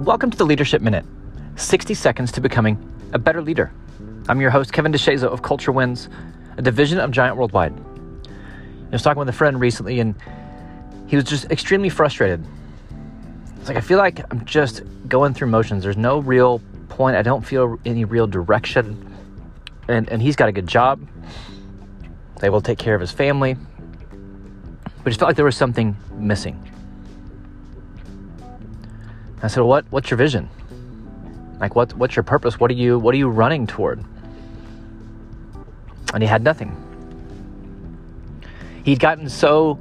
Welcome to the Leadership Minute 60 seconds to becoming a better leader. I'm your host, Kevin DeShazo of Culture Wins, a division of Giant Worldwide. I was talking with a friend recently, and he was just extremely frustrated. It's like, I feel like I'm just going through motions. There's no real point. I don't feel any real direction. And, and he's got a good job, able to take care of his family. But just felt like there was something missing. I said, "What? What's your vision? Like, what? What's your purpose? What are you? What are you running toward?" And he had nothing. He'd gotten so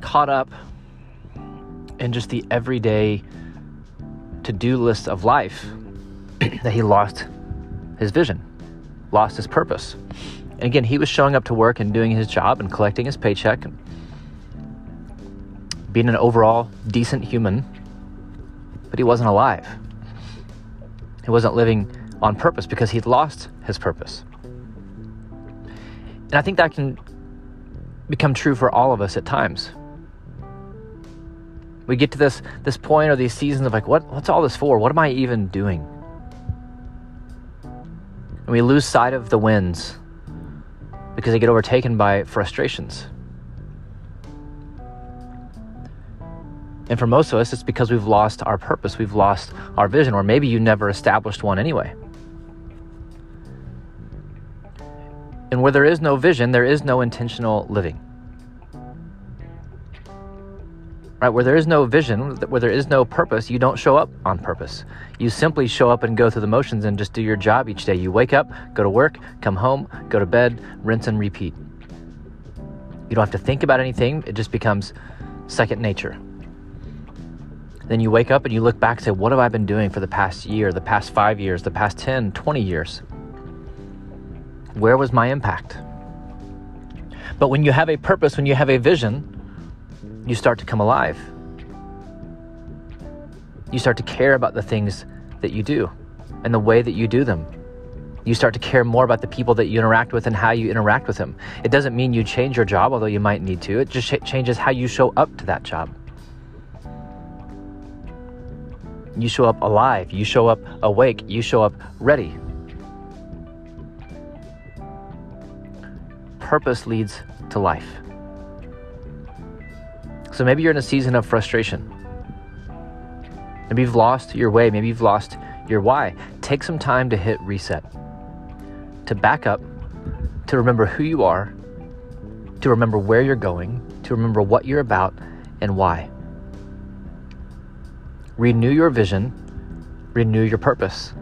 caught up in just the everyday to-do list of life that he lost his vision, lost his purpose. And again, he was showing up to work and doing his job and collecting his paycheck and being an overall decent human but he wasn't alive. He wasn't living on purpose because he'd lost his purpose. And I think that can become true for all of us at times. We get to this this point or these seasons of like, what what's all this for? What am I even doing? And we lose sight of the wins because they get overtaken by frustrations. And for most of us, it's because we've lost our purpose, we've lost our vision, or maybe you never established one anyway. And where there is no vision, there is no intentional living. Right? Where there is no vision, where there is no purpose, you don't show up on purpose. You simply show up and go through the motions and just do your job each day. You wake up, go to work, come home, go to bed, rinse and repeat. You don't have to think about anything, it just becomes second nature. Then you wake up and you look back and say, What have I been doing for the past year, the past five years, the past 10, 20 years? Where was my impact? But when you have a purpose, when you have a vision, you start to come alive. You start to care about the things that you do and the way that you do them. You start to care more about the people that you interact with and how you interact with them. It doesn't mean you change your job, although you might need to. It just changes how you show up to that job. You show up alive. You show up awake. You show up ready. Purpose leads to life. So maybe you're in a season of frustration. Maybe you've lost your way. Maybe you've lost your why. Take some time to hit reset, to back up, to remember who you are, to remember where you're going, to remember what you're about and why. Renew your vision, renew your purpose.